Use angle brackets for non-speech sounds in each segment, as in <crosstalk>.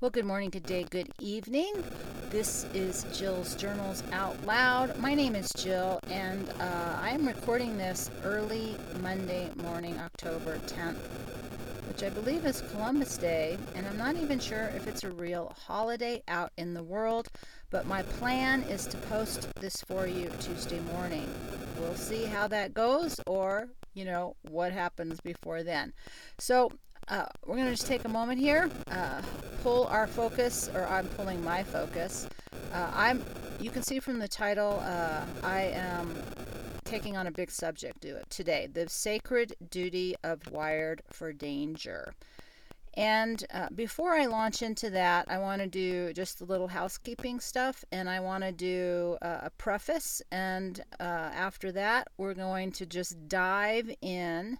Well, good morning, good day, good evening. This is Jill's Journals Out Loud. My name is Jill, and uh, I am recording this early Monday morning, October 10th, which I believe is Columbus Day, and I'm not even sure if it's a real holiday out in the world, but my plan is to post this for you Tuesday morning. We'll see how that goes, or, you know, what happens before then. So, uh, we're going to just take a moment here, uh, pull our focus, or I'm pulling my focus. Uh, I'm. You can see from the title, uh, I am taking on a big subject today: the sacred duty of wired for danger. And uh, before I launch into that, I want to do just a little housekeeping stuff, and I want to do uh, a preface. And after that, we're going to just dive in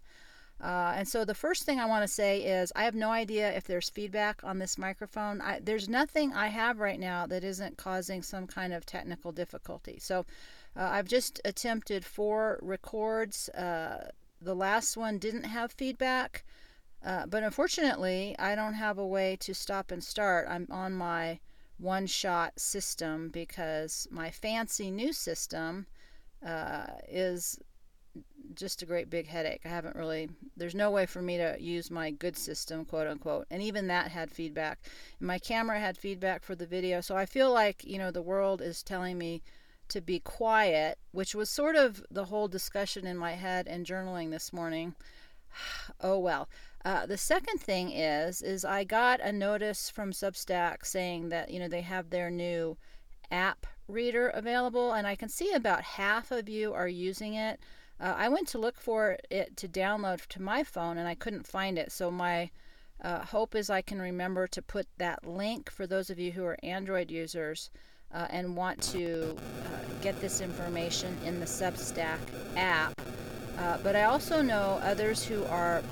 uh, and so the first thing I want to say is I have no idea if there's feedback on this microphone. I, there's nothing I have right now that isn't causing some kind of technical difficulty. So uh, I've just attempted four records. Uh, the last one didn't have feedback, uh, but unfortunately, I don't have a way to stop and start. I'm on my one shot system because my fancy new system uh, is just a great big headache. I haven't really, there's no way for me to use my good system, quote unquote. And even that had feedback. my camera had feedback for the video. So I feel like, you know, the world is telling me to be quiet, which was sort of the whole discussion in my head and journaling this morning. <sighs> oh well. Uh, the second thing is, is I got a notice from Substack saying that, you know, they have their new app reader available and I can see about half of you are using it. Uh, I went to look for it to download to my phone and I couldn't find it. So my uh, hope is I can remember to put that link for those of you who are Android users uh, and want to uh, get this information in the Substack app. Uh, but I also know others who are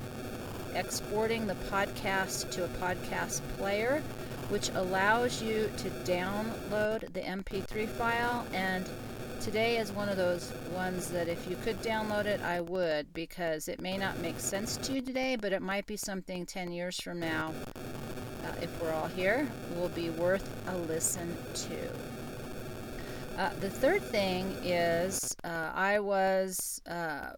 exporting the podcast to a podcast player, which allows you to download the MP3 file and Today is one of those ones that if you could download it, I would because it may not make sense to you today, but it might be something 10 years from now, uh, if we're all here, will be worth a listen to. Uh, the third thing is uh, I was uh,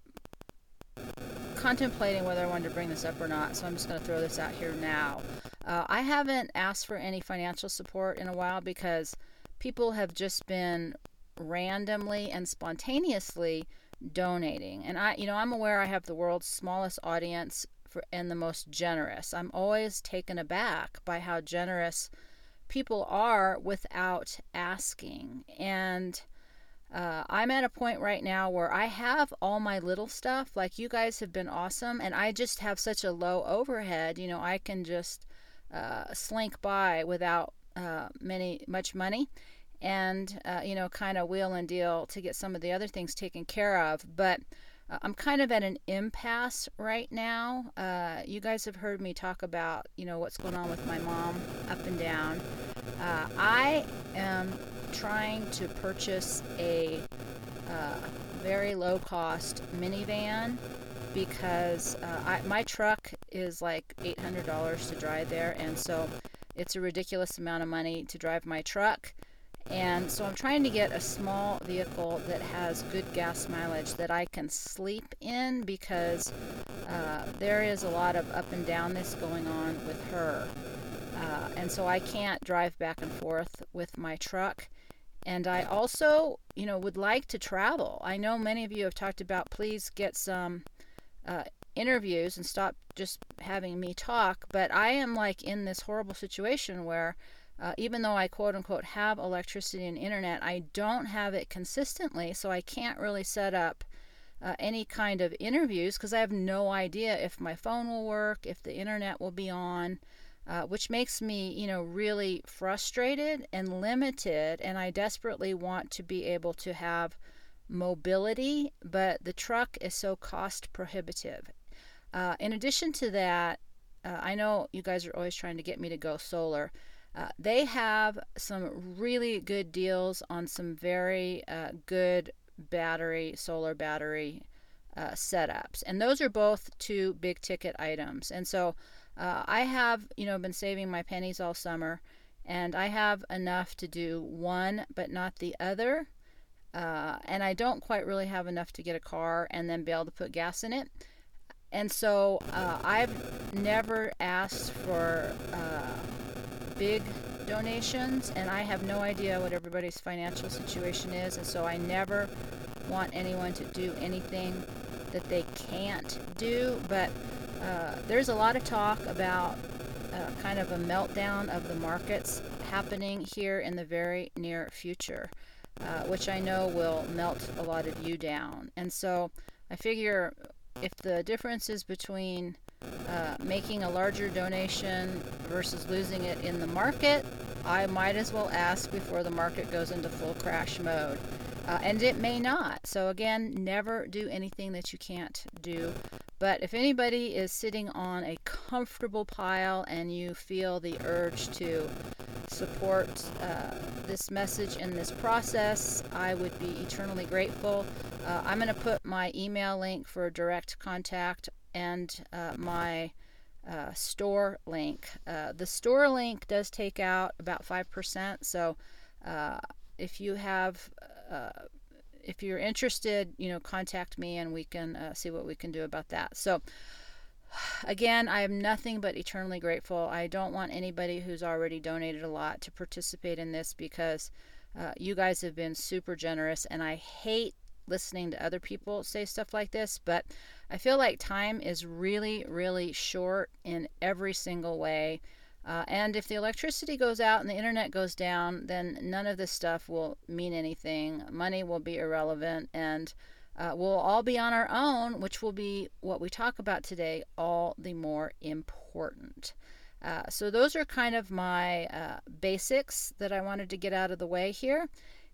contemplating whether I wanted to bring this up or not, so I'm just going to throw this out here now. Uh, I haven't asked for any financial support in a while because people have just been randomly and spontaneously donating. And I, you know, I'm aware I have the world's smallest audience for, and the most generous. I'm always taken aback by how generous people are without asking. And uh, I'm at a point right now where I have all my little stuff. Like you guys have been awesome, and I just have such a low overhead. You know, I can just uh, slink by without uh, many much money and uh, you know kind of wheel and deal to get some of the other things taken care of. But uh, i'm kind of at an impasse right now. Uh, you guys have heard me talk about you know what's going on with my mom up and down. Uh, i am trying to purchase a uh, very low cost minivan because I, my truck is like $800 to drive there and so it's a ridiculous amount of money to drive my truck and so I'm trying to get a small vehicle that has good gas mileage that I can sleep in because uh, there is a lot of up and down this going on with her. Uh, and so I can't drive back and forth with my truck. And I also, you know, would like to travel. I know many of you have talked about please get some uh, interviews and stop just having me talk. But I am like in this horrible situation where uh, even though I quote unquote have electricity and internet, I don't have it consistently, so I can't really set up uh, any kind of interviews because I have no idea if my phone will work, if the internet will be on, uh, which makes me, you know, really frustrated and limited. And I desperately want to be able to have mobility, but the truck is so cost prohibitive. Uh, in addition to that, uh, I know you guys are always trying to get me to go solar. Uh, they have some really good deals on some very uh, good battery, solar battery uh, setups. And those are both two big ticket items. And so uh, I have, you know, been saving my pennies all summer, and I have enough to do one, but not the other. Uh, and I don't quite really have enough to get a car and then be able to put gas in it. And so I've never asked for big donations, and I have no idea what everybody's financial situation is, and so I never want anyone to do anything that they can't do. But uh, there's a lot of talk about uh, kind of a meltdown of the markets happening here in the very near future, uh, which I know will melt a lot of you down. And so I figure if the difference is between uh, making a larger donation versus losing it in the market, I might as well ask before the market goes into full crash mode. Uh, and it may not. So, again, never do anything that you can't do. But if anybody is sitting on a comfortable pile and you feel the urge to support uh, this message and this process, I would be eternally grateful. Uh, I'm going to put my email link for direct contact and uh, my uh, store link. Uh, the store link does take out about 5%. So uh, if you have, uh, if you're interested, you know, contact me and we can uh, see what we can do about that. So again, I am nothing but eternally grateful. I don't want anybody who's already donated a lot to participate in this because you guys have been super generous and I hate listening to other people say stuff like this, but I feel like time is really, really short in every single way. Uh, and if the electricity goes out and the internet goes down, then none of this stuff will mean anything. Money will be irrelevant, and uh, we'll all be on our own, which will be what we talk about today all the more important. Uh, so, those are kind of my uh, basics that I wanted to get out of the way here.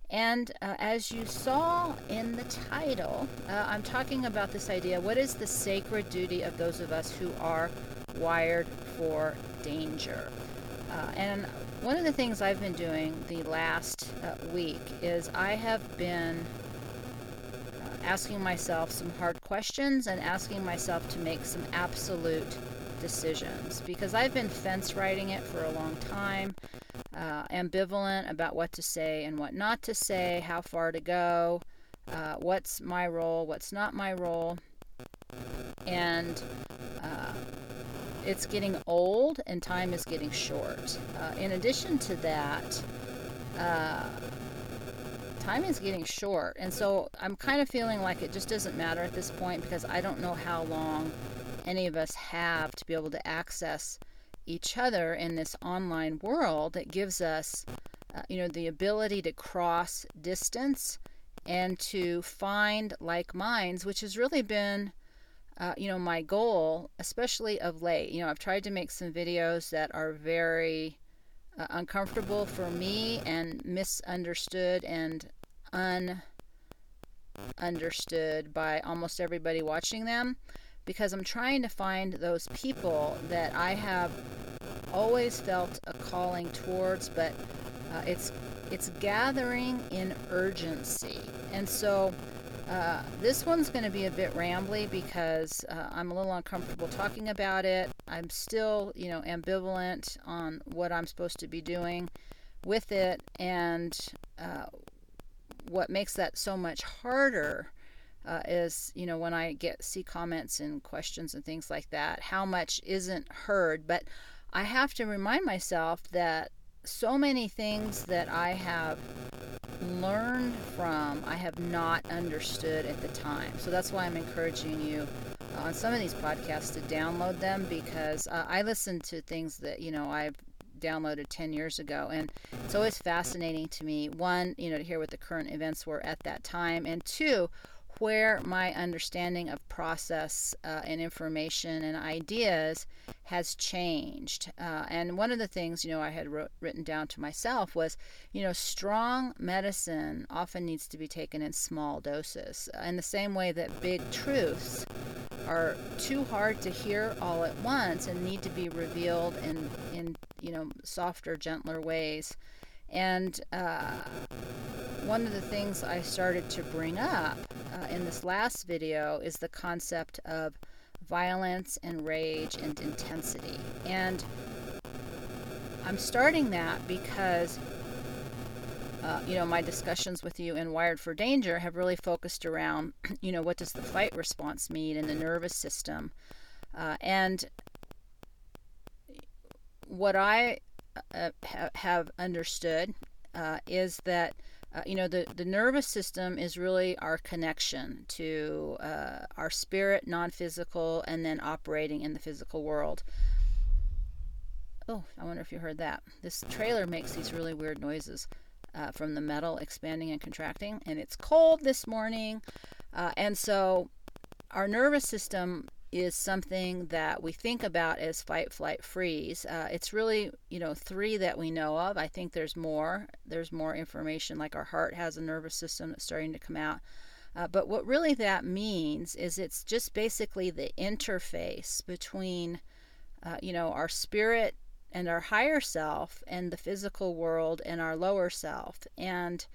And uh, as you saw in the title, uh, I'm talking about this idea what is the sacred duty of those of us who are wired for danger? Uh, and one of the things I've been doing the last uh, week is I have been uh, asking myself some hard questions and asking myself to make some absolute decisions because I've been fence riding it for a long time uh, ambivalent about what to say and what not to say, how far to go, uh, what's my role, what's not my role. And uh, it's getting old and time is getting short. Uh, in addition to that, uh, time is getting short. And so I'm kind of feeling like it just doesn't matter at this point because I don't know how long any of us have to be able to access each other in this online world that gives us, uh, you know, the ability to cross distance and to find like minds, which has really been, uh, you know, my goal, especially of late. You know, I've tried to make some videos that are very uh, uncomfortable for me and misunderstood and ununderstood by almost everybody watching them because I'm trying to find those people that I have always felt a calling towards, but uh, it's it's gathering in urgency, and so. Uh, this one's going to be a bit rambly because uh, I'm a little uncomfortable talking about it. I'm still, you know, ambivalent on what I'm supposed to be doing with it, and uh, what makes that so much harder uh, is you know when I get see comments and questions and things like that, how much isn't heard. But I have to remind myself that so many things that I have learned from, I have not understood at the time. So that's why I'm encouraging you uh, on some of these podcasts to download them because uh, I listen to things that you know I've downloaded 10 years ago and it's always fascinating to me one you know to hear what the current events were at that time and two where my understanding of process uh, and information and ideas has changed. Uh, and one of the things, you know, I had wrote, written down to myself was, you know, strong medicine often needs to be taken in small doses. In the same way that big truths are too hard to hear all at once and need to be revealed in, in you know, softer, gentler ways. And uh, one of the things I started to bring up uh, in this last video is the concept of violence and rage and intensity. And I'm starting that because, uh, you know, my discussions with you in Wired for Danger have really focused around, <clears throat> you know, what does the fight response mean in the nervous system? Uh, and what I uh, ha- have understood uh, is that uh, you know the, the nervous system is really our connection to uh, our spirit non-physical and then operating in the physical world. Oh i wonder if you heard that. This trailer makes these really weird noises uh, from the metal expanding and contracting and it's cold this morning uh, and so our nervous system is something that we think about as fight, flight, freeze. Uh, it's really, you know, three that we know of. I think there's more. There's more information, like our heart has a nervous system that's starting to come out. Uh, but what really that means is it's just basically the interface between, uh, you know, our spirit and our higher self and the physical world and our lower self. And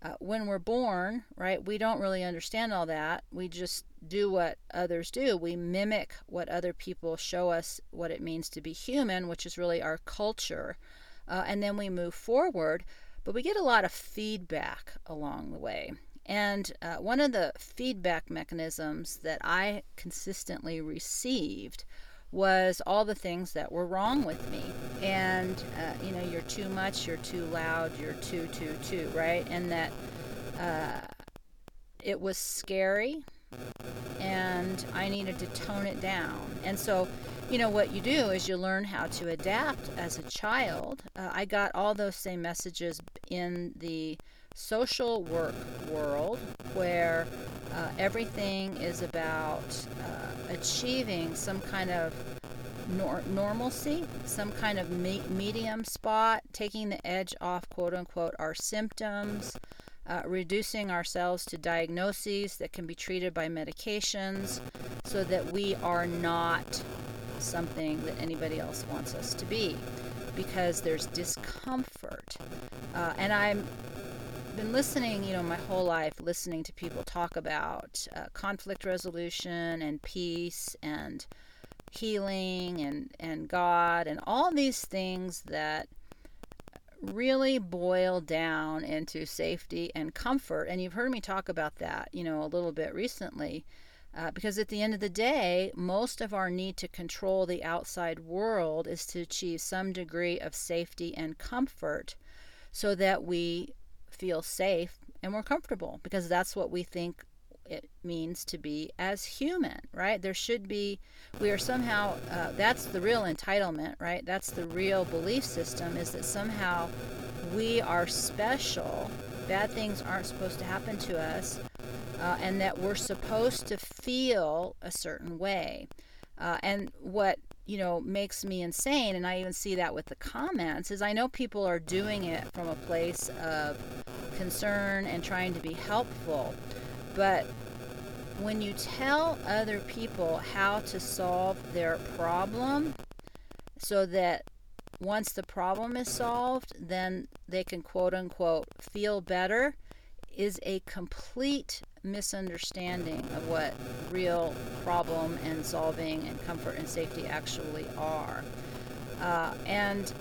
uh, when we're born, right, we don't really understand all that. We just do what others do. We mimic what other people show us what it means to be human, which is really our culture. Uh, and then we move forward, but we get a lot of feedback along the way. And uh, one of the feedback mechanisms that I consistently received was all the things that were wrong with me. And, uh, you know, you're too much, you're too loud, you're too, too, too, right? And that uh, it was scary and I needed to tone it down. And so, you know, what you do is you learn how to adapt as a child. Uh, I got all those same messages in the social work world where uh, everything is about uh, achieving some kind of nor- normalcy, some kind of me- medium spot, taking the edge off, quote unquote, our symptoms, uh, reducing ourselves to diagnoses that can be treated by medications so that we are not something that anybody else wants us to be because there's discomfort. Uh, and I'm been listening, you know, my whole life, listening to people talk about uh, conflict resolution and peace and healing and, and God and all these things that really boil down into safety and comfort. And you've heard me talk about that, you know, a little bit recently. Uh, because at the end of the day, most of our need to control the outside world is to achieve some degree of safety and comfort so that we feel safe and we're comfortable because that's what we think it means to be as human, right? There should be, we are somehow, uh, that's the real entitlement, right? That's the real belief system is that somehow we are special, bad things aren't supposed to happen to us, uh, and that we're supposed to feel a certain way. Uh, and what you know makes me insane and i even see that with the comments is i know people are doing it from a place of concern and trying to be helpful but when you tell other people how to solve their problem so that once the problem is solved then they can quote unquote feel better is a complete misunderstanding of what real problem and solving and comfort and safety actually are. Uh, and,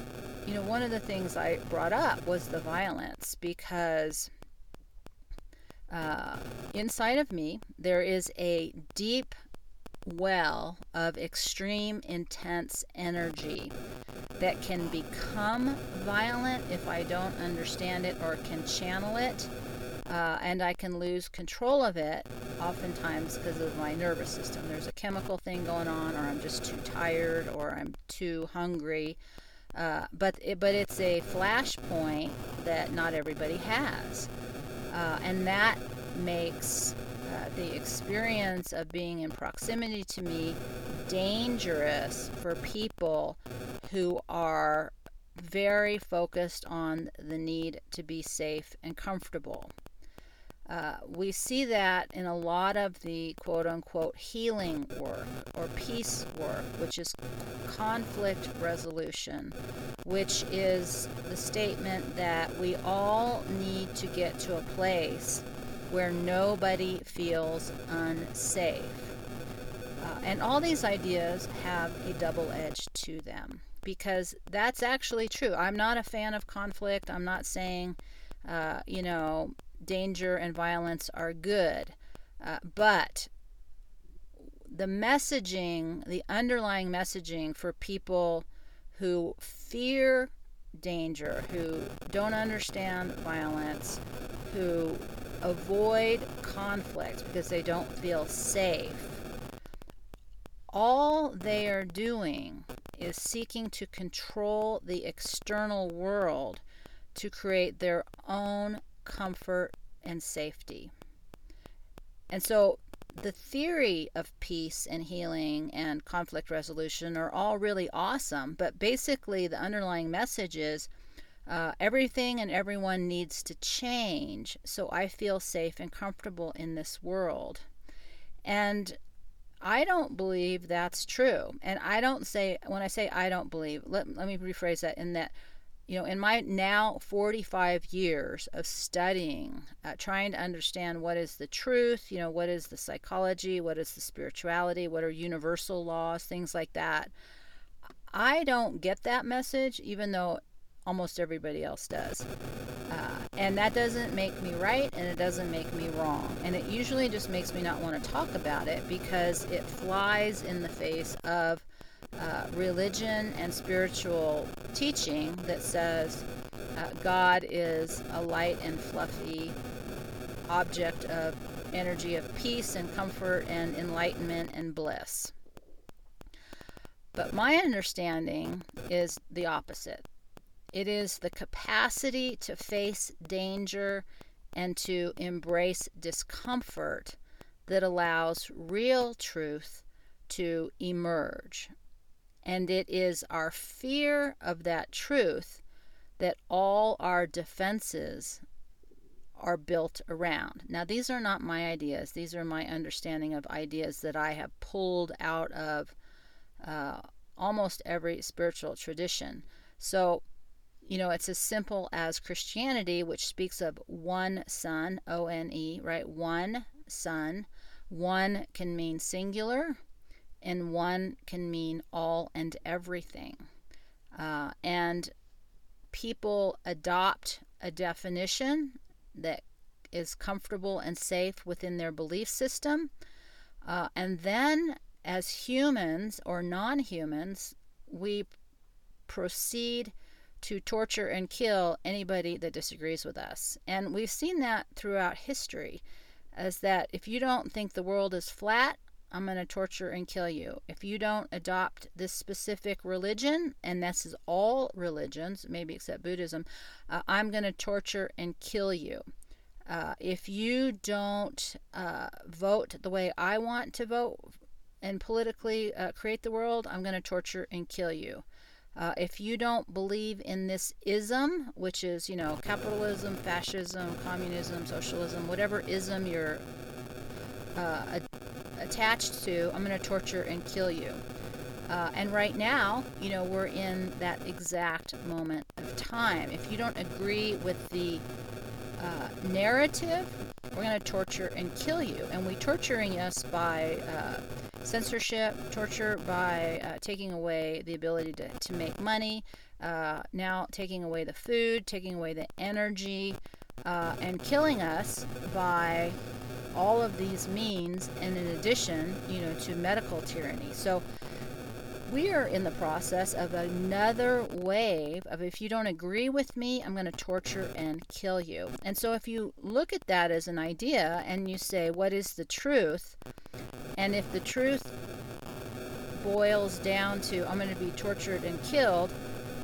you know, one of the things I brought up was the violence because uh, inside of me there is a deep well of extreme, intense energy that can become violent if I don't understand it or can channel it uh, and I can lose control of it oftentimes because of my nervous system. There's a chemical thing going on, or I'm just too tired, or I'm too hungry. Uh, but it, but it's a flashpoint that not everybody has, uh, and that makes uh, the experience of being in proximity to me dangerous for people who are very focused on the need to be safe and comfortable. Uh, we see that in a lot of the quote unquote healing work or peace work, which is conflict resolution, which is the statement that we all need to get to a place where nobody feels unsafe. Uh, And all these ideas have a double edge to them because that's actually true. I'm not a fan of conflict. I'm not saying, uh, you know, danger and violence are good. Uh, but the messaging, the underlying messaging for people who fear danger, who don't understand violence, who avoid conflict because they don't feel safe, all they are doing is seeking to control the external world to create their own comfort and safety. And so the theory of peace and healing and conflict resolution are all really awesome, but basically the underlying message is uh, everything and everyone needs to change so I feel safe and comfortable in this world. And I don't believe that's true. And I don't say, when I say I don't believe, let, let me rephrase that in that you know, in my now 45 years of studying, uh, trying to understand what is the truth, you know, what is the psychology, what is the spirituality, what are universal laws, things like that, I don't get that message, even though almost everybody else does. Uh, and that doesn't make me right and it doesn't make me wrong. And it usually just makes me not want to talk about it because it flies in the face of uh, religion and spiritual teaching that says uh, God is a light and fluffy object of energy of peace and comfort and enlightenment and bliss. But my understanding is the opposite. It is the capacity to face danger and to embrace discomfort that allows real truth to emerge. And it is our fear of that truth that all our defenses are built around. Now, these are not my ideas, these are my understanding of ideas that I have pulled out of uh, almost every spiritual tradition. So, you know, it's as simple as Christianity, which speaks of one Son, O N E, right? One Son. One can mean singular, and one can mean all and everything. Uh, and people adopt a definition that is comfortable and safe within their belief system. Uh, and then, as humans or non humans, we proceed to torture and kill anybody that disagrees with us. And we've seen that throughout history as that if you don't think the world is flat, I'm going to torture and kill you. If you don't adopt this specific religion, and this is all religions, maybe except Buddhism, uh, I'm going to torture and kill you. Uh, if you don't uh, vote the way I want to vote and politically uh, create the world, I'm going to torture and kill you. Uh, if you don't believe in this ism, which is, you know, capitalism, fascism, communism, socialism, whatever ism you're uh, attached to, I'm going to torture and kill you. Uh, and right now, you know, we're in that exact moment of time. If you don't agree with the uh, narrative, we're going to torture and kill you. And we're torturing us by uh, censorship, torture by uh, taking away the ability to, to make money, uh, now taking away the food, taking away the energy, uh, and killing us by all of these means, and in addition, you know, to medical tyranny. So we are in the process of another wave of if you don't agree with me, I'm going to torture and kill you. And so if you look at that as an idea and you say, what is the truth? And if the truth boils down to I'm going to be tortured and killed,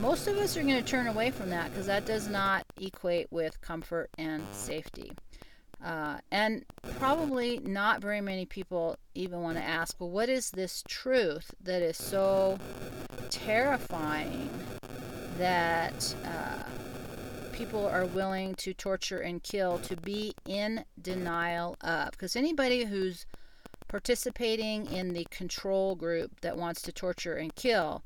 most of us are going to turn away from that because that does not equate with comfort and safety. Uh, and probably not very many people even want to ask, well, what is this truth that is so terrifying that uh, people are willing to torture and kill to be in denial of? Because anybody who's participating in the control group that wants to torture and kill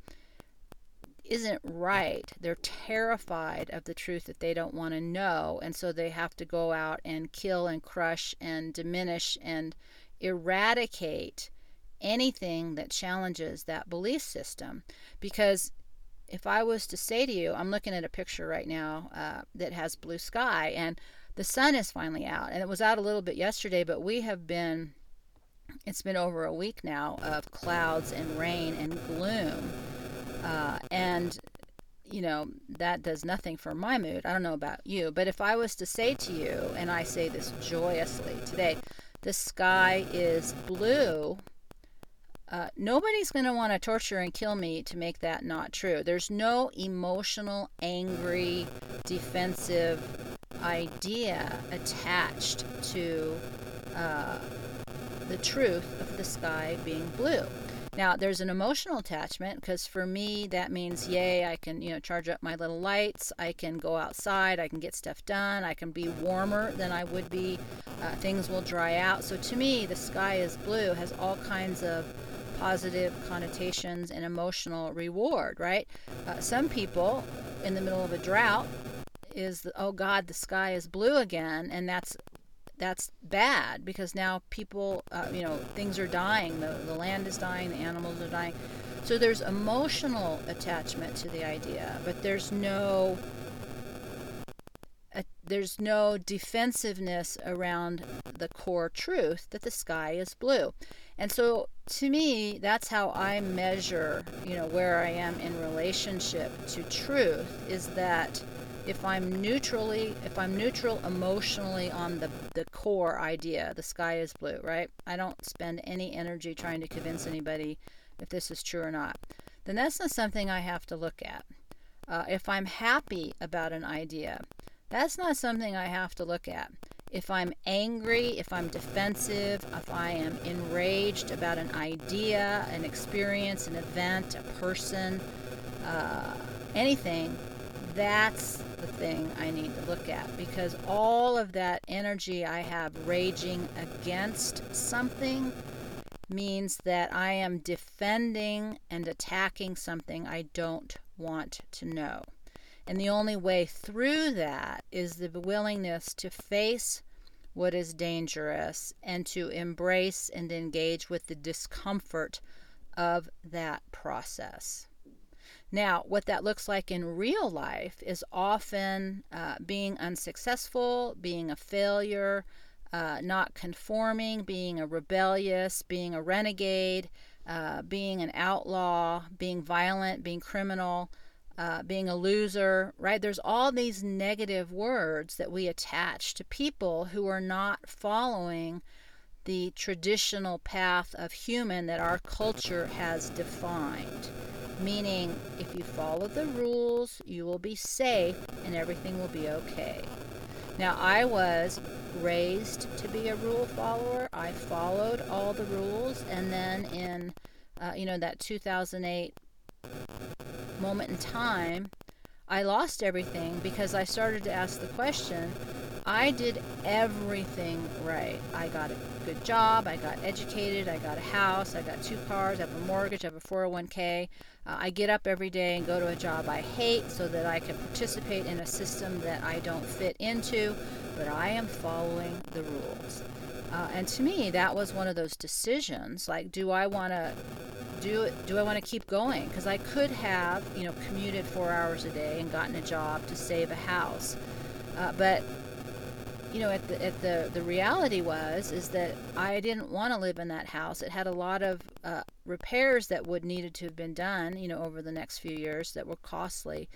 isn't right. They're terrified of the truth that they don't want to know. And so they have to go out and kill and crush and diminish and eradicate anything that challenges that belief system. Because if I was to say to you, I'm looking at a picture right now uh, that has blue sky, and the sun is finally out. And it was out a little bit yesterday, but we have been, it's been over a week now of clouds and rain and gloom. Uh, and you know, that does nothing for my mood. I don't know about you, but if I was to say to you, and I say this joyously today, the sky is blue, uh, nobody's going to want to torture and kill me to make that not true. There's no emotional, angry, defensive idea attached to uh, the truth of the sky being blue. Now, there's an emotional attachment because for me, that means, yay, I can, you know, charge up my little lights. I can go outside. I can get stuff done. I can be warmer than I would be. Uh, things will dry out. So to me, the sky is blue has all kinds of positive connotations and emotional reward, right? Uh, some people in the middle of a drought is, oh God, the sky is blue again, and that's that's bad because now people, uh, you know, things are dying. The, the land is dying, the animals are dying. So there's emotional attachment to the idea, but there's no there's no defensiveness around the core truth that the sky is blue. And so to me, that's how I measure, you know, where I am in relationship to truth is that if I'm neutrally, if I'm neutral emotionally on the, the core idea, the sky is blue, right? I don't spend any energy trying to convince anybody if this is true or not, then that's not something I have to look at. Uh, if I'm happy about an idea, that's not something I have to look at. If I'm angry, if I'm defensive, if I am enraged about an idea, an experience, an event, a person, uh, anything, that's the thing I need to look at because all of that energy I have raging against something means that I am defending and attacking something I don't want to know. And the only way through that is the willingness to face what is dangerous and to embrace and engage with the discomfort of that process. Now, what that looks like in real life is often uh, being unsuccessful, being a failure, uh, not conforming, being a rebellious, being a renegade, uh, being an outlaw, being violent, being criminal, uh, being a loser, right? There's all these negative words that we attach to people who are not following the traditional path of human that our culture has defined meaning if you follow the rules, you will be safe and everything will be okay. Now, I was raised to be a rule follower. I followed all the rules, and then in, uh, you know, that 2008 moment in time, I lost everything because I started to ask the question I did everything right. I got a good job, I got educated, I got a house, I got two cars, I have a mortgage, I have a 401k. Uh, I get up every day and go to a job I hate so that I can participate in a system that I don't fit into, but I am following the rules. Uh, and to me, that was one of those decisions. Like, do I want to do it? Do I want to keep going? Because I could have, you know, commuted four hours a day and gotten a job to save a house. Uh, but you know, at the at the the reality was is that I didn't want to live in that house. It had a lot of uh, repairs that would needed to have been done, you know, over the next few years that were costly.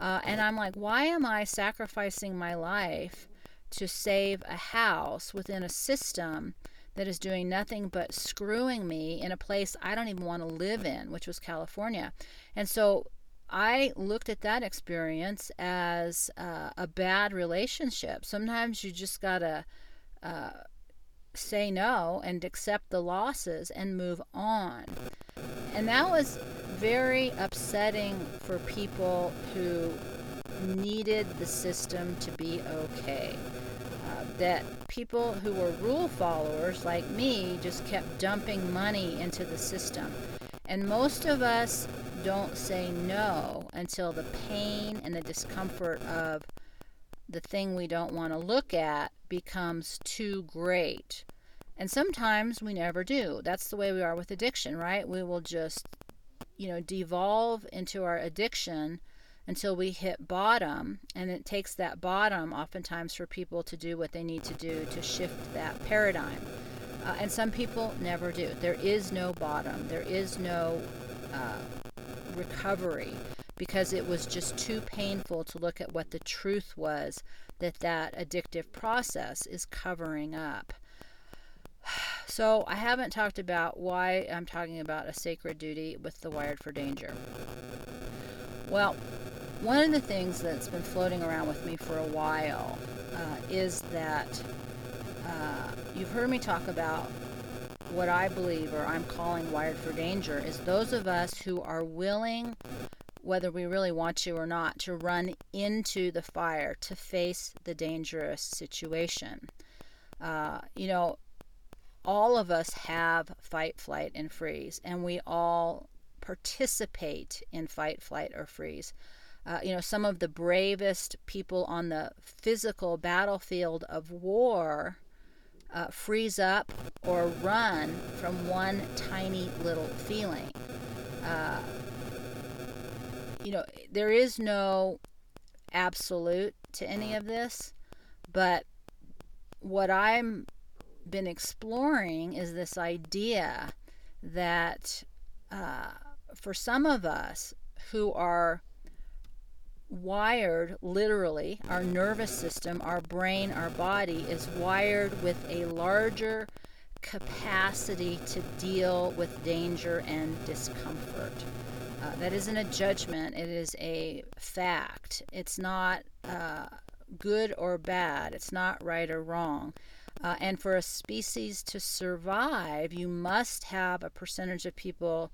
Uh, and I'm like, why am I sacrificing my life to save a house within a system that is doing nothing but screwing me in a place I don't even want to live in, which was California? And so I looked at that experience as uh, a bad relationship. Sometimes you just gotta uh, say no and accept the losses and move on. And that was very upsetting for people who needed the system to be okay. Uh, that people who were rule followers like me just kept dumping money into the system. And most of us don't say no until the pain and the discomfort of the thing we don't want to look at becomes too great. And sometimes we never do. That's the way we are with addiction, right? We will just, you know, devolve into our addiction until we hit bottom. And it takes that bottom oftentimes for people to do what they need to do to shift that paradigm. Uh, and some people never do. There is no bottom, there is no uh, recovery because it was just too painful to look at what the truth was that that addictive process is covering up. <sighs> So, I haven't talked about why I'm talking about a sacred duty with the Wired for Danger. Well, one of the things that's been floating around with me for a while uh, is that uh, you've heard me talk about what I believe or I'm calling wired for danger is those of us who are willing, whether we really want to or not, to run into the fire, to face the dangerous situation. Uh, you know, all of us have fight, flight, and freeze, and we all participate in fight, flight, or freeze. Uh, you know, some of the bravest people on the physical battlefield of war uh, freeze up or run from one tiny little feeling. Uh, you know, there is no absolute to any of this, but what I'm been exploring is this idea that uh, for some of us who are wired literally, our nervous system, our brain, our body is wired with a larger capacity to deal with danger and discomfort. Uh, that isn't a judgment, it is a fact. It's not uh, good or bad, it's not right or wrong. Uh, and for a species to survive, you must have a percentage of people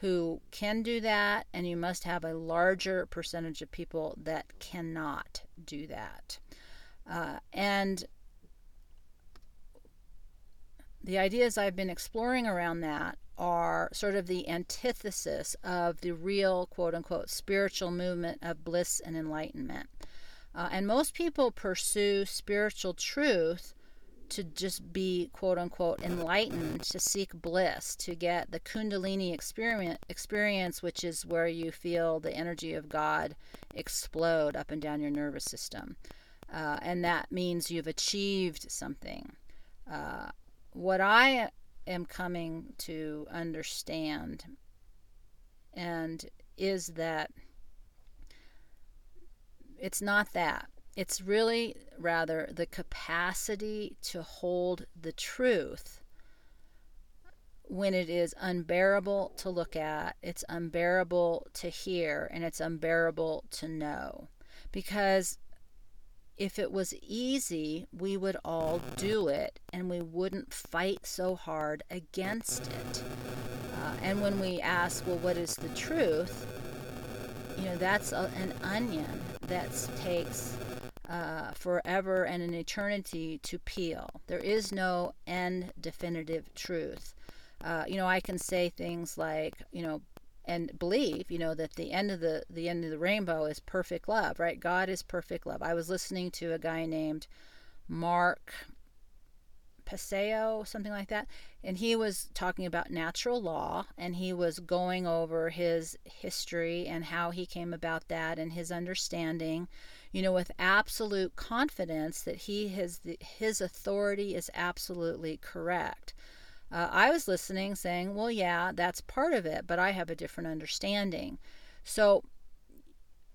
who can do that, and you must have a larger percentage of people that cannot do that. Uh, and the ideas I've been exploring around that are sort of the antithesis of the real quote unquote spiritual movement of bliss and enlightenment. Uh, and most people pursue spiritual truth to just be quote unquote enlightened, to seek bliss, to get the Kundalini experience, experience, which is where you feel the energy of God explode up and down your nervous system. Uh, and that means you've achieved something. Uh, what I am coming to understand and is that it's not that it's really rather the capacity to hold the truth when it is unbearable to look at, it's unbearable to hear, and it's unbearable to know. Because if it was easy, we would all do it and we wouldn't fight so hard against it. Uh, and when we ask, well, what is the truth? You know, that's a, an onion that takes uh, forever and an eternity to peel. There is no end definitive truth. Uh, you know, I can say things like, you know, and believe, you know, that the end of the the end of the rainbow is perfect love, right? God is perfect love. I was listening to a guy named Mark Passio, something like that, and he was talking about natural law and he was going over his history and how he came about that and his understanding you know, with absolute confidence that he has the, his authority is absolutely correct. Uh, I was listening, saying, "Well, yeah, that's part of it, but I have a different understanding." So,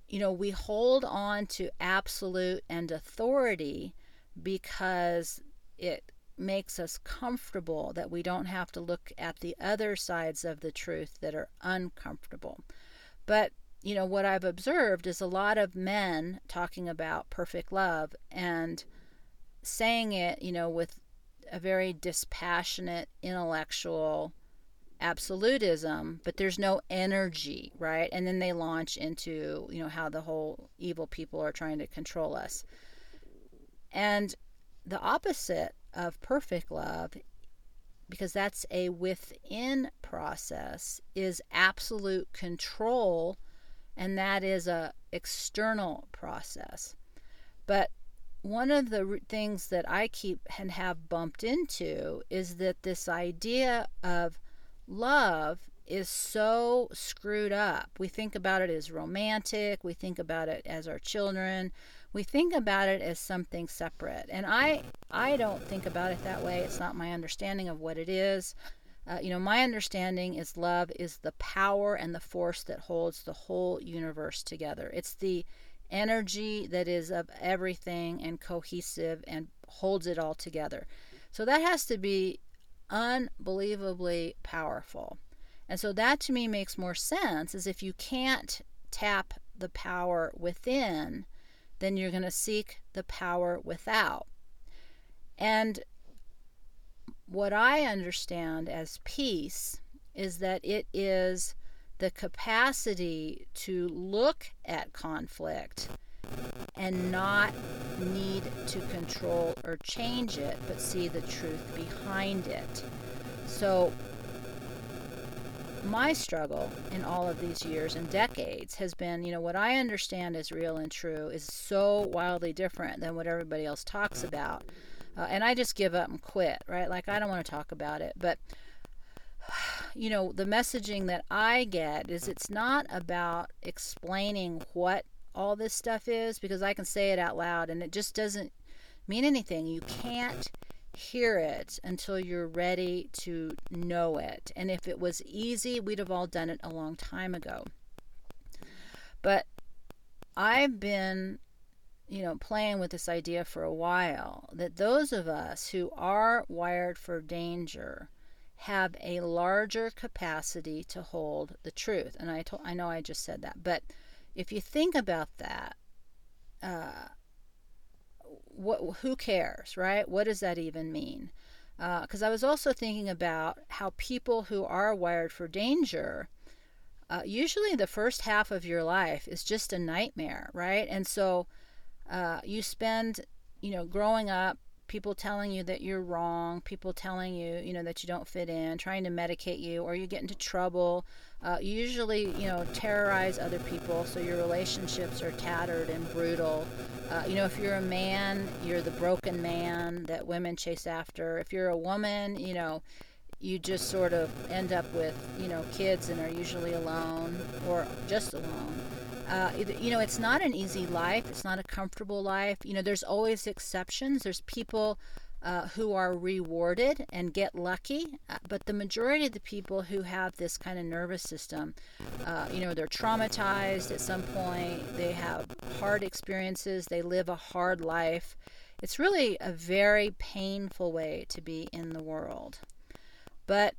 you know, we hold on to absolute and authority because it makes us comfortable that we don't have to look at the other sides of the truth that are uncomfortable. But you know, what I've observed is a lot of men talking about perfect love and saying it, you know, with a very dispassionate, intellectual absolutism, but there's no energy, right? And then they launch into, you know, how the whole evil people are trying to control us. And the opposite of perfect love, because that's a within process, is absolute control and that is a external process. But one of the things that I keep and have bumped into is that this idea of love is so screwed up. We think about it as romantic, we think about it as our children, we think about it as something separate. And I I don't think about it that way. It's not my understanding of what it is. Uh, you know, my understanding is love is the power and the force that holds the whole universe together. It's the energy that is of everything and cohesive and holds it all together. So that has to be unbelievably powerful. And so that to me makes more sense is if you can't tap the power within, then you're going to seek the power without. And what I understand as peace is that it is the capacity to look at conflict and not need to control or change it, but see the truth behind it. So, my struggle in all of these years and decades has been, you know, what I understand as real and true is so wildly different than what everybody else talks about. Uh, and I just give up and quit, right? Like, I don't want to talk about it. But, <sighs> you know, the messaging that I get is it's not about explaining what all this stuff is because I can say it out loud and it just doesn't mean anything. You can't hear it until you're ready to know it. And if it was easy, we'd have all done it a long time ago. But I've been, you know, playing with this idea for a while that those of us who are wired for danger have a larger capacity to hold the truth. And I told, I know I just said that, but if you think about that, uh, what who cares, right? What does that even mean? Because uh, I was also thinking about how people who are wired for danger, uh, usually the first half of your life is just a nightmare, right? And so uh, you spend, you know, growing up people telling you that you're wrong, people telling you, you know, that you don't fit in, trying to medicate you, or you get into trouble. Uh, you usually, you know, terrorize other people, so your relationships are tattered and brutal. Uh, you know, if you're a man, you're the broken man that women chase after. If you're a woman, you know, you just sort of end up with, you know, kids and are usually alone or just alone. Uh, you know, it's not an easy life. It's not a comfortable life. You know, there's always exceptions. There's people uh, who are rewarded and get lucky, uh, but the majority of the people who have this kind of nervous system, uh, you know, they're traumatized at some point. They have hard experiences. They live a hard life. It's really a very painful way to be in the world. But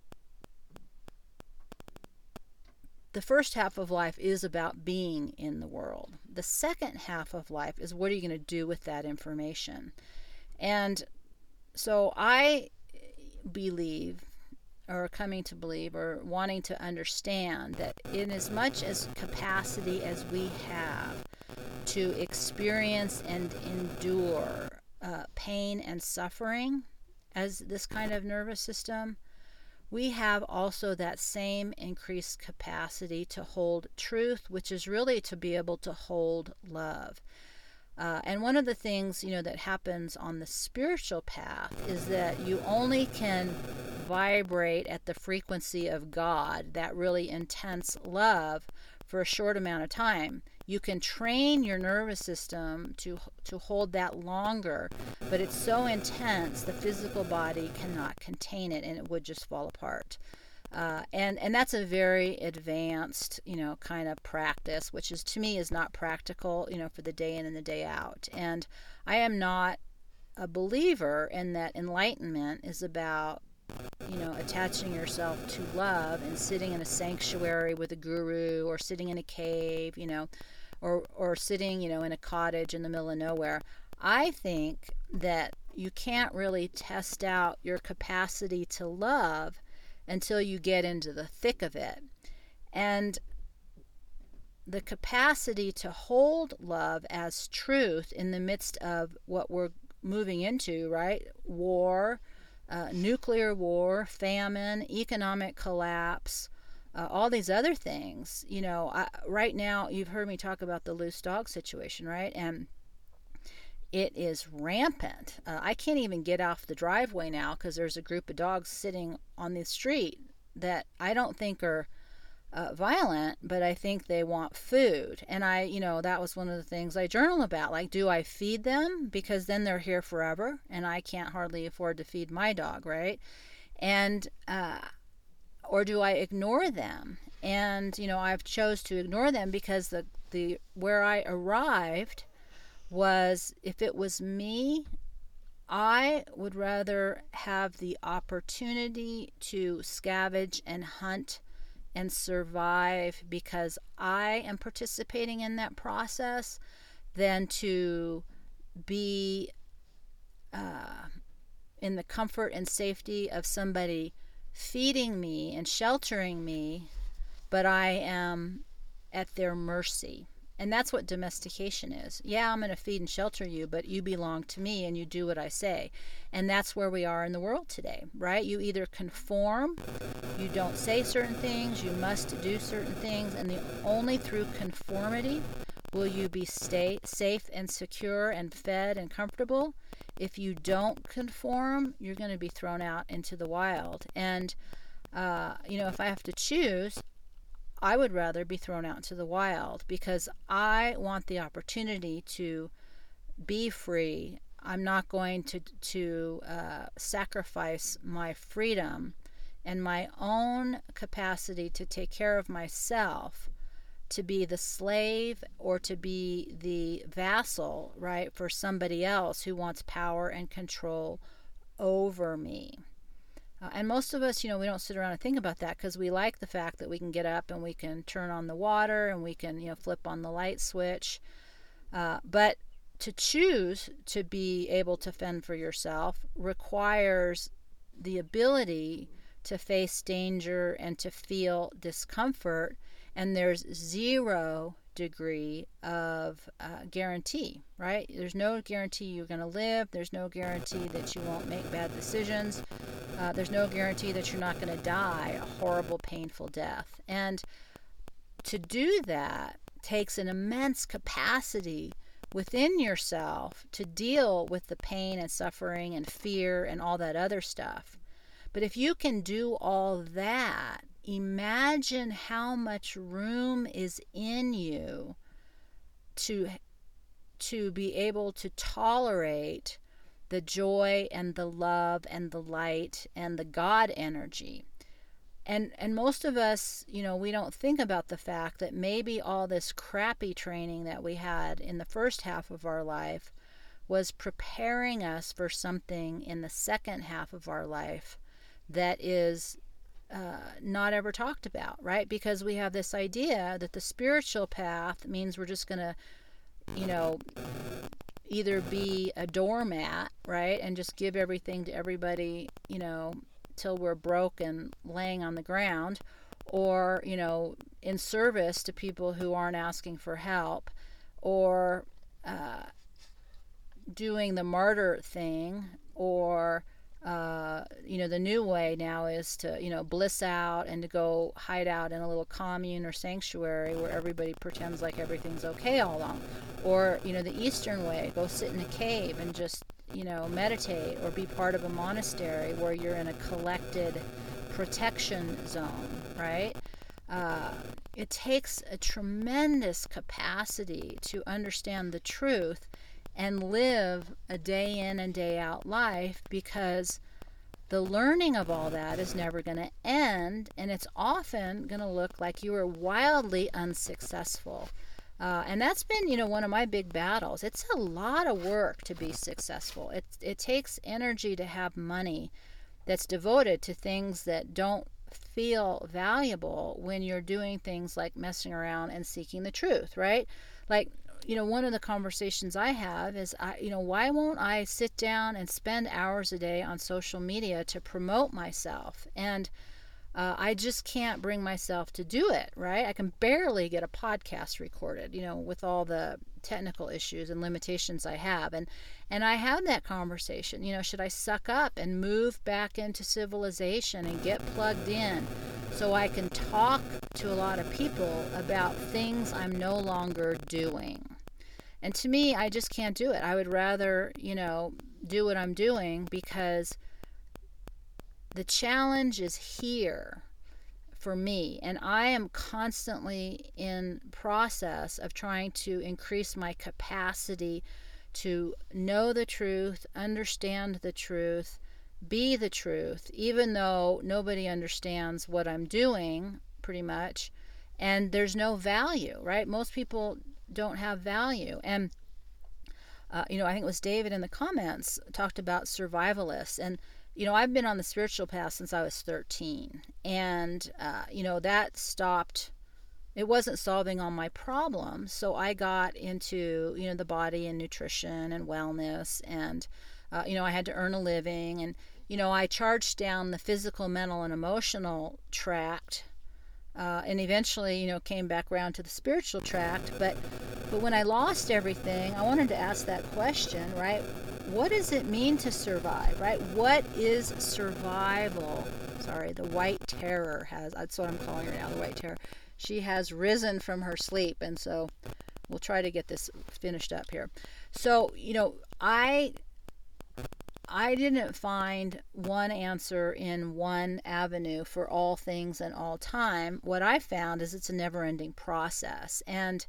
the first half of life is about being in the world. The second half of life is what are you going to do with that information? And so I believe, or coming to believe, or wanting to understand that in as much as capacity as we have to experience and endure uh, pain and suffering as this kind of nervous system, we have also that same increased capacity to hold truth, which is really to be able to hold love. Uh, and one of the things you know that happens on the spiritual path is that you only can vibrate at the frequency of God, that really intense love, for a short amount of time you can train your nervous system to to hold that longer but it's so intense the physical body cannot contain it and it would just fall apart. Uh, and and that's a very advanced you know kind of practice which is to me is not practical you know for the day in and the day out. And i am not a believer in that enlightenment is about you know, attaching yourself to love and sitting in a sanctuary with a guru or sitting in a cave, you know, or or sitting, you know, in a cottage in the middle of nowhere. I think that you can't really test out your capacity to love until you get into the thick of it. And the capacity to hold love as truth in the midst of what we're moving into, right? War, uh, nuclear war, famine, economic collapse, uh, all these other things. You know, I, right now you've heard me talk about the loose dog situation, right? And it is rampant. Uh, I can't even get off the driveway now because there's a group of dogs sitting on the street that I don't think are uh, violent, but I think they want food. And I, you know, that was one of the things I journal about. Like, do I feed them? Because then they're here forever, and I can't hardly afford to feed my dog, right? And, uh, or do I ignore them? And, you know, I've chose to ignore them because the, the, where I arrived was if it was me, I would rather have the opportunity to scavenge and hunt and survive because I am participating in that process than to be uh, in the comfort and safety of somebody feeding me and sheltering me, but I am at their mercy. And that's what domestication is. Yeah, I'm going to feed and shelter you, but you belong to me and you do what I say. And that's where we are in the world today, right? You either conform, you don't say certain things, you must do certain things, and the only through conformity will you be stay safe and secure and fed and comfortable. If you don't conform, you're going to be thrown out into the wild. And uh, you know, if I have to choose, I would rather be thrown out into the wild because I want the opportunity to be free. I'm not going to to uh, sacrifice my freedom and my own capacity to take care of myself to be the slave or to be the vassal, right, for somebody else who wants power and control over me. Uh, and most of us, you know, we don't sit around and think about that because we like the fact that we can get up and we can turn on the water and we can, you know, flip on the light switch. Uh, but to choose to be able to fend for yourself requires the ability to face danger and to feel discomfort. And there's zero degree of uh, guarantee, right? There's no guarantee you're going to live. There's no guarantee that you won't make bad decisions. Uh, there's no guarantee that you're not going to die a horrible, painful death. And to do that takes an immense capacity within yourself to deal with the pain and suffering and fear and all that other stuff. But if you can do all that imagine how much room is in you to to be able to tolerate the joy and the love and the light and the god energy. And and most of us you know we don't think about the fact that maybe all this crappy training that we had in the first half of our life was preparing us for something in the second half of our life that is uh, not ever talked about, right? Because we have this idea that the spiritual path means we're just going to, you know, either be a doormat, right, and just give everything to everybody, you know, till we're broke and laying on the ground, or, you know, in service to people who aren't asking for help, or uh, doing the martyr thing, or uh, you know, the new way now is to, you know, bliss out and to go hide out in a little commune or sanctuary where everybody pretends like everything's okay all along. Or, you know, the Eastern way, go sit in a cave and just, you know, meditate or be part of a monastery where you're in a collected protection zone, right? Uh, it takes a tremendous capacity to understand the truth and live a day in and day out life because the learning of all that is never going to end and it's often going to look like you were wildly unsuccessful. Uh, and that's been, you know, one of my big battles. It's a lot of work to be successful. It, it takes energy to have money that's devoted to things that don't feel valuable when you're doing things like messing around and seeking the truth, right? Like you know, one of the conversations I have is, I, you know, why won't I sit down and spend hours a day on social media to promote myself? And uh, I just can't bring myself to do it, right? I can barely get a podcast recorded, you know, with all the technical issues and limitations I have. And and I had that conversation, you know, should I suck up and move back into civilization and get plugged in so I can talk to a lot of people about things I'm no longer doing? And to me, I just can't do it. I would rather, you know, do what I'm doing because the challenge is here for me. And i am constantly in process of trying to increase my capacity to know the truth understand the truth be the truth even though nobody understands what i'm doing pretty much. And there's no value right? Most people don't have value and uh, you know i think it was david in the comments talked about survivalists and you know, I've been on the spiritual path since I was 13. And, uh, you know, that stopped, it wasn't solving all my problems. So I got into, you know, the body and nutrition and wellness. And, uh, you know, I had to earn a living. And, you know, I charged down the physical, mental, and emotional tract. Uh, and eventually, you know, came back around to the spiritual tract. But, but when I lost everything, I wanted to ask that question, right? what does it mean to survive, right? What is survival? Sorry, the white terror has, that's what I'm calling her now, the white terror. She has risen from her sleep, and so we'll try to get this finished up here. So, you know, I I didn't find one answer in one avenue for all things and all time. What I found is it's a never-ending process. And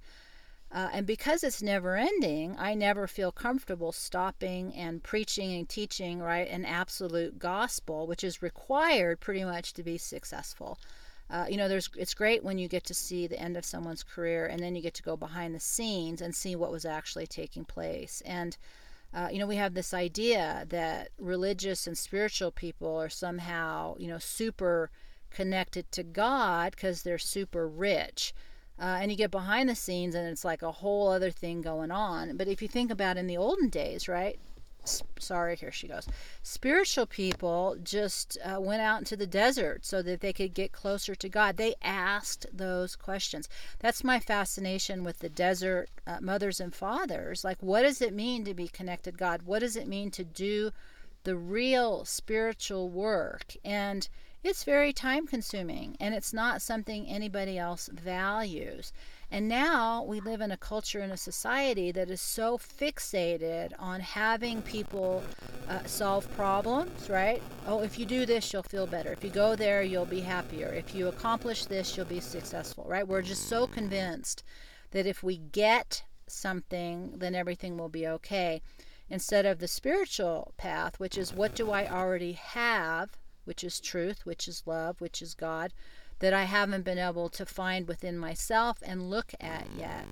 uh, and because it's never ending, I never feel comfortable stopping and preaching and teaching, right, an absolute gospel, which is required pretty much to be successful. Uh, you know, there's it's great when you get to see the end of someone's career and then you get to go behind the scenes and see what was actually taking place. And, uh, you know, we have this idea that religious and spiritual people are somehow, you know, super connected to God because they're super rich. Uh, and you get behind the scenes and it's like a whole other thing going on. But if you think about in the olden days, right? Sorry, here she goes. Spiritual people just uh, went out into the desert so that they could get closer to God. They asked those questions. That's my fascination with the desert uh, mothers and fathers. Like, what does it mean to be connected God? What does it mean to do the real spiritual work? And it's very time consuming and it's not something anybody else values. And now we live in a culture and a society that is so fixated on having people uh, solve problems, right? Oh, if you do this, you'll feel better. If you go there, you'll be happier. If you accomplish this, you'll be successful, right? We're just so convinced that if we get something, then everything will be okay. Instead of the spiritual path, which is what do I already have? which is truth, which is love, which is God, that I haven't been able to find within myself and look at yet.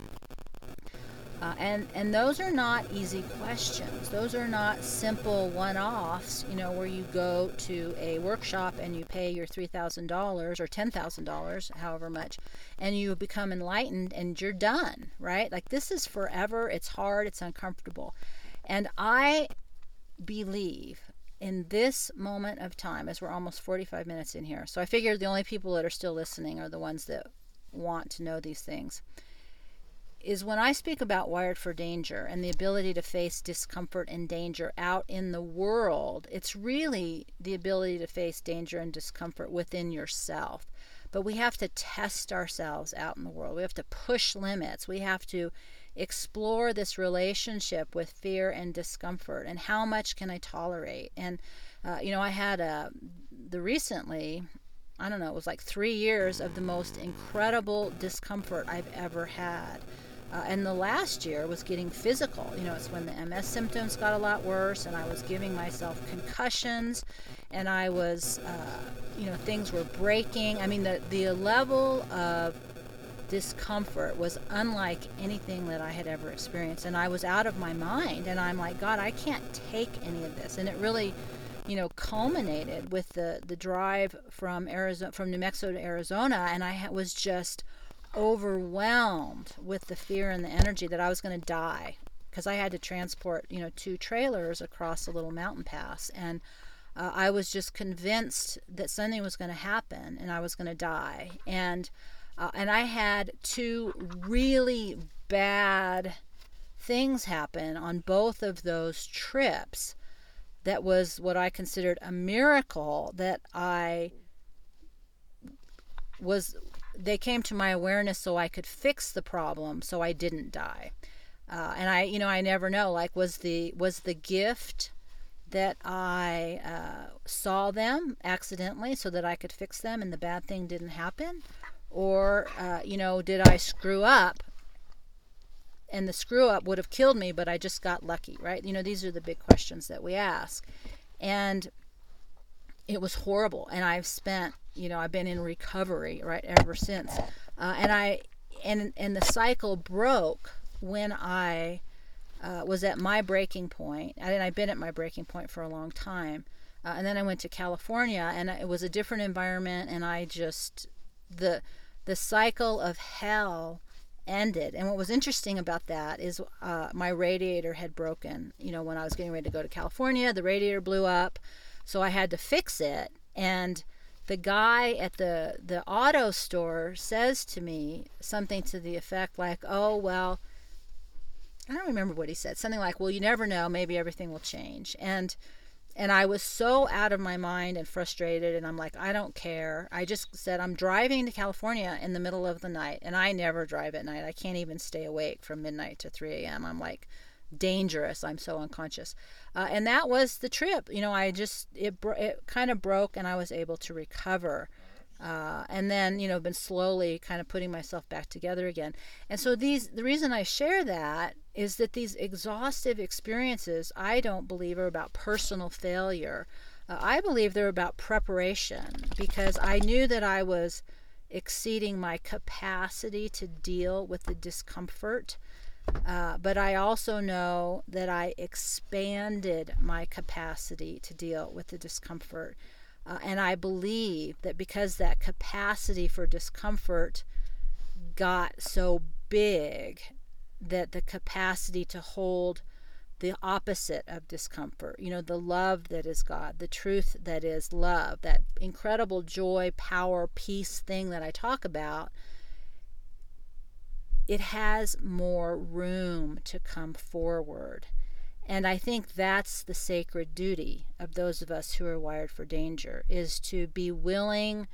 Uh, and and those are not easy questions. Those are not simple one-offs. You know, where you go to a workshop and you pay your three thousand dollars or ten thousand dollars, however much, and you become enlightened and you're done. Right? Like this is forever. It's hard. It's uncomfortable, and I believe in this moment of time, as we're almost 45 minutes in here, so I figure the only people that are still listening are the ones that want to know these things, is when I speak about wired for danger and the ability to face discomfort and danger out in the world, it's really the ability to face danger and discomfort within yourself. But we have to test ourselves out in the world. We have to push limits. We have to explore this relationship with fear and discomfort and how much can I tolerate. And, uh, you know, I had a, the recently, I don't know, it was like three years of the most incredible discomfort I've ever had. Uh, and the last year was getting physical. You know, it's when the MS symptoms got a lot worse, and I was giving myself concussions, and I was, uh, you know, things were breaking. I mean, the, the level of discomfort was unlike anything that I had ever experienced. And I was out of my mind. And I'm like, God, I can't take any of this. And it really, you know, culminated with the, the drive from Arizona, from New Mexico to Arizona. And I was just overwhelmed with the fear and the energy that I was going to die because I had to transport, you know, two trailers across a little mountain pass. And uh, I was just convinced that something was going to happen and I was going to die. And uh, and I had two really bad things happen on both of those trips. That was what I considered a miracle that I was, they came to my awareness so I could fix the problem so I didn't die. Uh, and I, you know, I never know. Like, was the was the gift that I uh, saw them accidentally so that I could fix them, and the bad thing didn't happen, or uh, you know, did I screw up? And the screw up would have killed me, but I just got lucky, right? You know, these are the big questions that we ask, and it was horrible. And I've spent, you know, I've been in recovery right ever since, uh, and I and and the cycle broke when I uh, was at my breaking point. And I've been at my breaking point for a long time. Uh, and then I went to California, and it was a different environment. And I just the the cycle of hell ended. And what was interesting about that is uh, my radiator had broken. You know, when I was getting ready to go to California, the radiator blew up, so I had to fix it. And the guy at the the auto store says to me something to the effect like, "Oh well." I don't remember what he said. Something like, "Well, you never know. Maybe everything will change." And and I was so out of my mind and frustrated and I'm like, "I don't care." I just said, "I'm driving to California in the middle of the night, and I never drive at night. I can't even stay awake from midnight to 3 a.m. I'm like dangerous. I'm so unconscious." Uh, and that was the trip. You know, I just it it kind of broke and I was able to recover. Uh, and then you know been slowly kind of putting myself back together again. And so these the reason i share that is that these exhaustive experiences i don't believe are about personal failure. Uh, i believe they're about preparation because i knew that i was exceeding my capacity to deal with the discomfort. Uh, but I also know that I expanded my capacity to deal with the discomfort. Uh, and I believe that because that capacity for discomfort got so big, that the capacity to hold the opposite of discomfort, you know, the love that is God, the truth that is love, that incredible joy, power, peace thing that I talk about, it has more room to come forward. And I think that's the sacred duty of those of us who are wired for danger is to be willing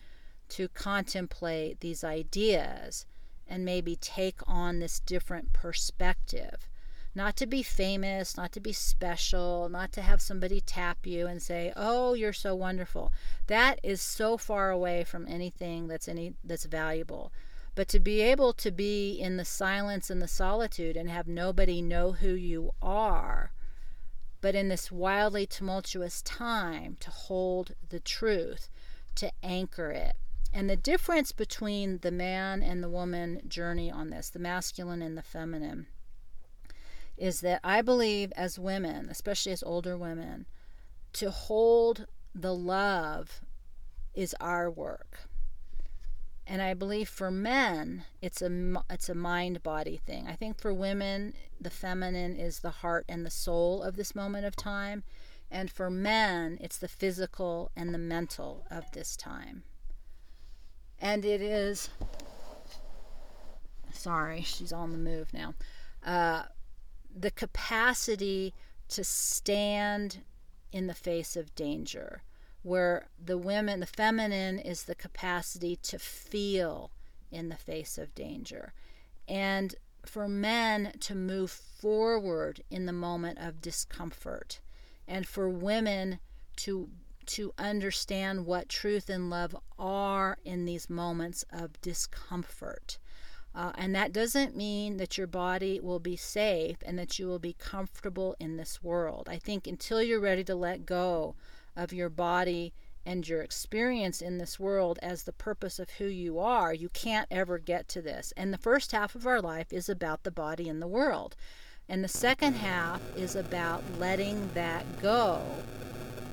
to contemplate these ideas and maybe take on this different perspective. Not to be famous, not to be special, not to have somebody tap you and say, "Oh, you're so wonderful." That is so far away from anything that's any that's valuable. But to be able to be in the silence and the solitude and have nobody know who you are, but in this wildly tumultuous time, to hold the truth, to anchor it. And the difference between the man and the woman journey on this, the masculine and the feminine, is that I believe as women, especially as older women, to hold the love is our work and I believe for men it's a it's a mind body thing. I think for women the feminine is the heart and the soul of this moment of time, and for men it's the physical and the mental of this time. And it is sorry, she's on the move now. Uh, the capacity to stand in the face of danger where the women, the feminine, is the capacity to feel in the face of danger. And for men to move forward in the moment of discomfort. And for women to to understand what truth and love are in these moments of discomfort. Uh, and that doesn't mean that your body will be safe and that you will be comfortable in this world. I think until you're ready to let go of your body and your experience in this world as the purpose of who you are, you can't ever get to this. And the first half of our life is about the body and the world. And the second half is about letting that go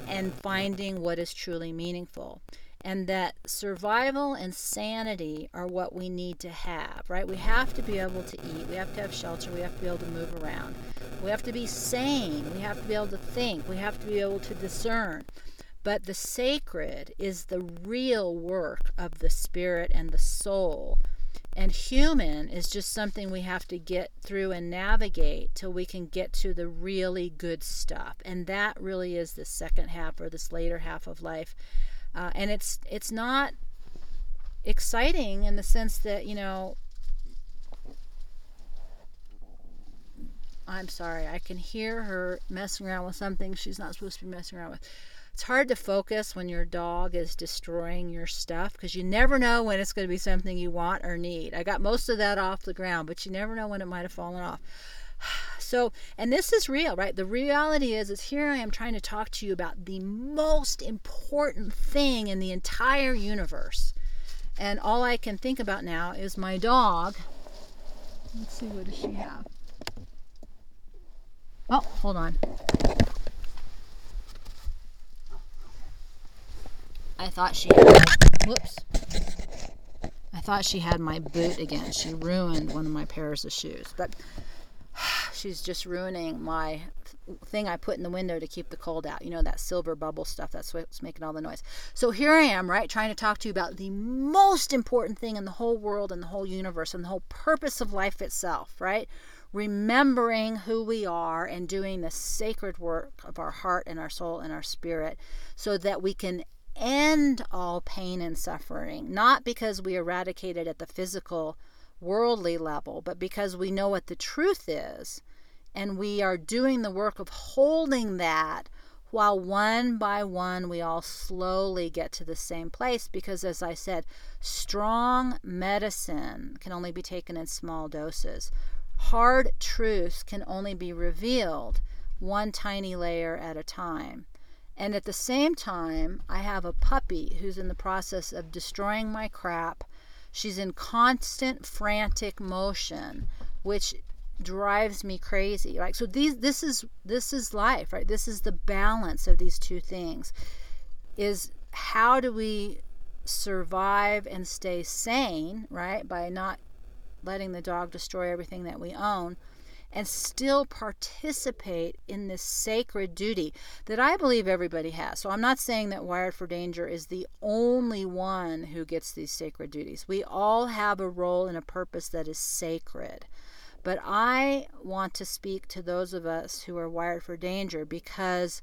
and finding what is truly meaningful. And that survival and sanity are what we need to have, right? We have to be able to eat, we have to have shelter, we have to be able to move around. We have to be sane. We have to be able to think. We have to be able to discern. But the sacred is the real work of the spirit and the soul. And human is just something we have to get through and navigate till we can get to the really good stuff. And that really is the second half or this later half of life. Uh, and it's it's not exciting in the sense that you know I'm sorry. I can hear her messing around with something she's not supposed to be messing around with. It's hard to focus when your dog is destroying your stuff because you never know when it's going to be something you want or need. I got most of that off the ground, but you never know when it might have fallen off. So, and this is real, right? The reality is, is here I am trying to talk to you about the most important thing in the entire universe. And all I can think about now is my dog. Let's see, what does she have? Oh, hold on. I thought she had, whoops. I thought she had my boot again. She ruined one of my pairs of shoes. But <sighs> she's just ruining my thing I put in the window to keep the cold out. You know, that silver bubble stuff. That's what's making all the noise. So here I am, right, trying to talk to you about the most important thing in the whole world and the whole universe and the whole purpose of life itself, right? Remembering who we are and doing the sacred work of our heart and our soul and our spirit so that we can end all pain and suffering, not because we eradicate it at the physical worldly level, but because we know what the truth is and we are doing the work of holding that while one by one we all slowly get to the same place because as I said, strong medicine can only be taken in small doses. Hard truths can only be revealed one tiny layer at a time. And at the same time, I have a puppy who's in the process of destroying my crap She's in constant frantic motion, which drives me crazy. Like So these this is this is life, right? This is the balance of these two things. Is how do we survive and stay sane, right? By not letting the dog destroy everything that we own and still participate in this sacred duty that I believe everybody has. So I'm not saying that Wired for Danger is the only one who gets these sacred duties. We all have a role and a purpose that is sacred. But I want to speak to those of us who are wired for danger because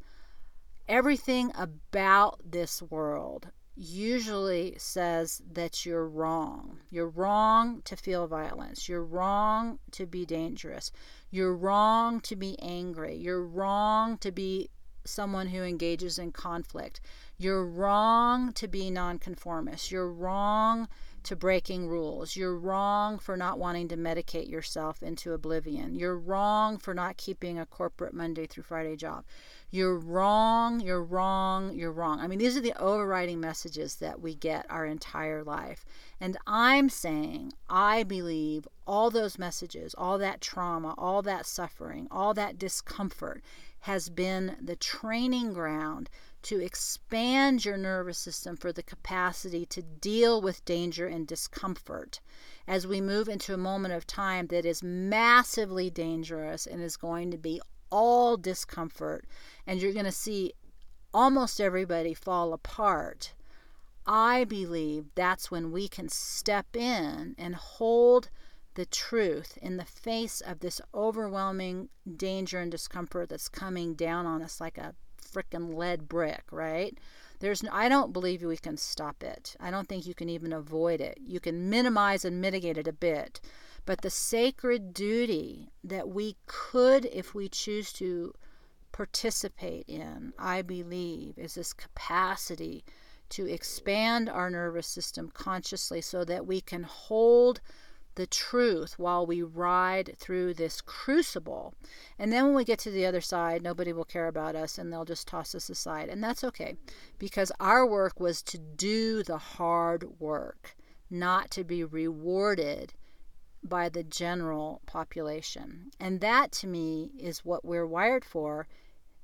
everything about this world usually says that you're wrong. You're wrong to feel violence. You're wrong to be dangerous. You're wrong to be angry. You're wrong to be someone who engages in conflict. You're wrong to be nonconformist. You're wrong to breaking rules. You're wrong for not wanting to medicate yourself into oblivion. You're wrong for not keeping a corporate Monday through Friday job. You're wrong, you're wrong, you're wrong. I mean, these are the overriding messages that we get our entire life. And I'm saying, I believe all those messages, all that trauma, all that suffering, all that discomfort has been the training ground to expand your nervous system for the capacity to deal with danger and discomfort as we move into a moment of time that is massively dangerous and is going to be all discomfort, and you're going to see almost everybody fall apart. I believe that's when we can step in and hold the truth in the face of this overwhelming danger and discomfort that's coming down on us like a freaking lead brick, right? There's I don't believe we can stop it. I don't think you can even avoid it. You can minimize and mitigate it a bit. But the sacred duty that we could if we choose to participate in, I believe, is this capacity to expand our nervous system consciously so that we can hold the truth while we ride through this crucible. And then when we get to the other side, nobody will care about us and they'll just toss us aside. And that's okay because our work was to do the hard work, not to be rewarded by the general population. And that to me is what we're wired for.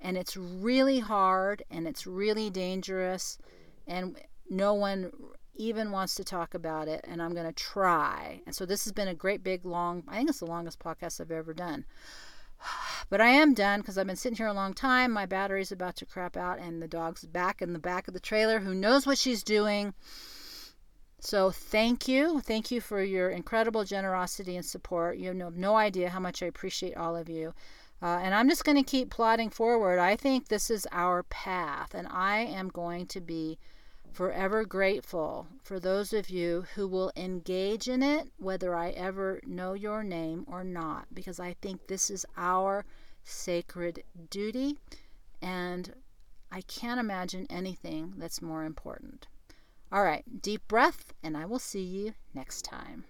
And it's really hard and it's really dangerous. And no one even wants to talk about it, and I'm going to try. And so this has been a great, big, long, I think it's the longest podcast I've ever done. <sighs> But I am done because I've been sitting here a long time. My battery's about to crap out, and the dog's back in the back of the trailer. Who knows what she's doing? So thank you. Thank you for your incredible generosity and support. You have no idea how much I appreciate all of you. Uh, and I'm just going to keep plodding forward. I think this is our path, and I am going to be forever grateful for those of you who will engage in it, whether I ever know your name or not, because I think this is our sacred duty, and I can't imagine anything that's more important. All right, deep breath, and I will see you next time.